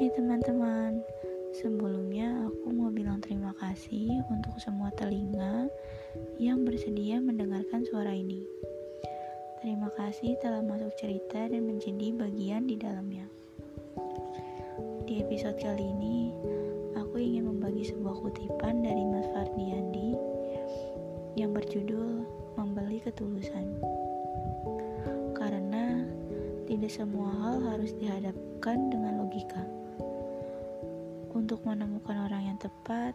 teman-teman, sebelumnya aku mau bilang terima kasih untuk semua telinga yang bersedia mendengarkan suara ini. Terima kasih telah masuk cerita dan menjadi bagian di dalamnya. Di episode kali ini, aku ingin membagi sebuah kutipan dari Mas Fardiandi yang berjudul Membeli Ketulusan. Karena tidak semua hal harus dihadapkan dengan logika. Untuk menemukan orang yang tepat,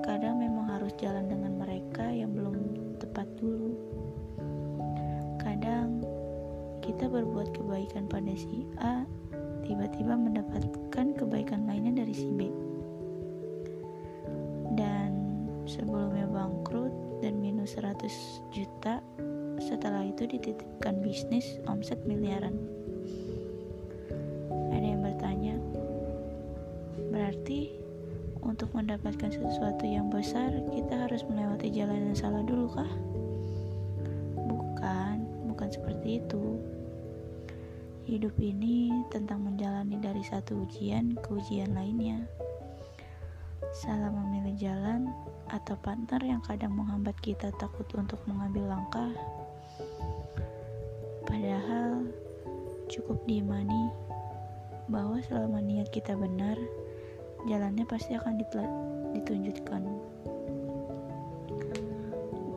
kadang memang harus jalan dengan mereka yang belum tepat dulu. Kadang kita berbuat kebaikan pada si A, tiba-tiba mendapatkan kebaikan lainnya dari si B. Dan sebelumnya bangkrut dan minus 100 juta, setelah itu dititipkan bisnis omset miliaran. Berarti untuk mendapatkan sesuatu yang besar kita harus melewati jalan yang salah dulu kah? Bukan, bukan seperti itu. Hidup ini tentang menjalani dari satu ujian ke ujian lainnya. Salah memilih jalan atau partner yang kadang menghambat kita takut untuk mengambil langkah. Padahal cukup diimani bahwa selama niat kita benar, jalannya pasti akan ditunjukkan.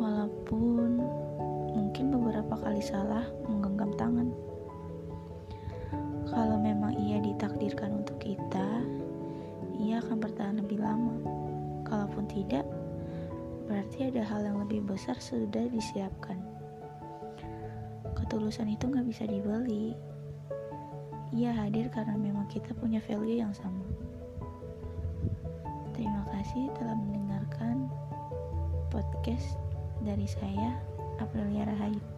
Walaupun mungkin beberapa kali salah menggenggam tangan. Kalau memang ia ditakdirkan untuk kita, ia akan bertahan lebih lama. Kalaupun tidak, berarti ada hal yang lebih besar sudah disiapkan. Ketulusan itu nggak bisa dibeli. Ia hadir karena memang kita punya value yang sama kasih telah mendengarkan podcast dari saya, Aprilia Rahayu.